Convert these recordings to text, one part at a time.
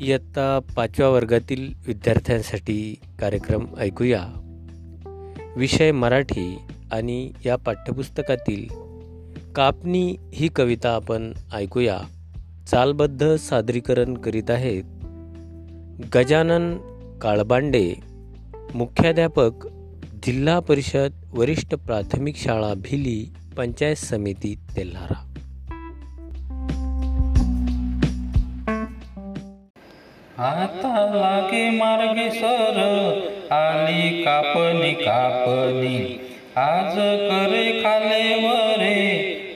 इयत्ता पाचव्या वर्गातील विद्यार्थ्यांसाठी कार्यक्रम ऐकूया. विषय मराठी आणि या पाठ्यपुस्तकातील कापणी ही कविता आपण ऐकूया. चालबद्ध सादरीकरण करीत आहेत गजानन काळबांडे मुख्याध्यापक जिल्हा परिषद वरिष्ठ प्राथमिक शाळा भिली पंचायत समिती तेल्हारा. आता लागे मार्गे सर आली कापणी कापणी. आज करे खाले वरे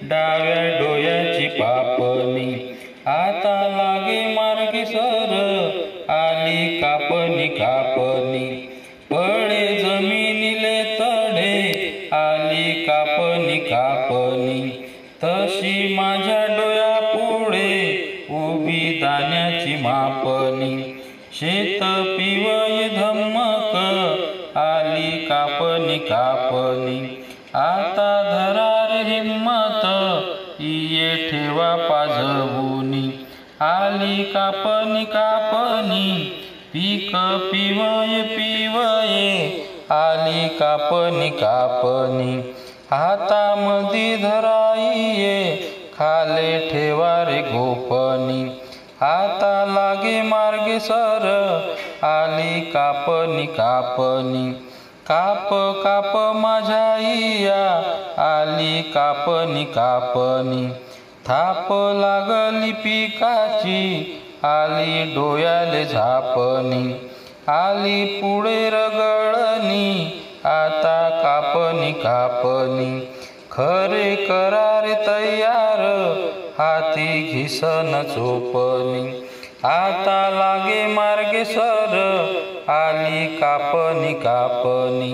डाव्या डोळ्याची पापणी. आता लागे मार्गे सर आली कापणी कापणी. पडे जमिनीले तडे आली कापणी कापणी. तशी माझ्या मापनी. शेत पिवय धम्मक आली कापणी कापणी आता धरार हिम्मत इये ठेवा पाजवुनी. आली कापणी कापणी पीक पिवय पिवये. आली कापणी कापणी हातामधी धराईये. खाले ठेवा रे गोपनी. आता लागे मार्गे सर आली कापनी कापनी काप काप माझ्या इया आली कापनी कापनी थाप लागली पिकाची आली डोयाले झापणी. आली पुढे रगळणी आता कापणी कापणी. खरे करारे तयार हाती घिसन चोपणी आता लागे मार्गे सर आली कापणी कापणी.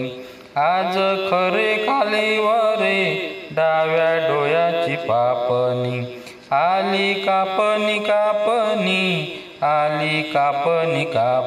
आज खरे खाली वरे डाव्या डोळ्याची पापणी. आली कापणी कापणी आली कापणी काप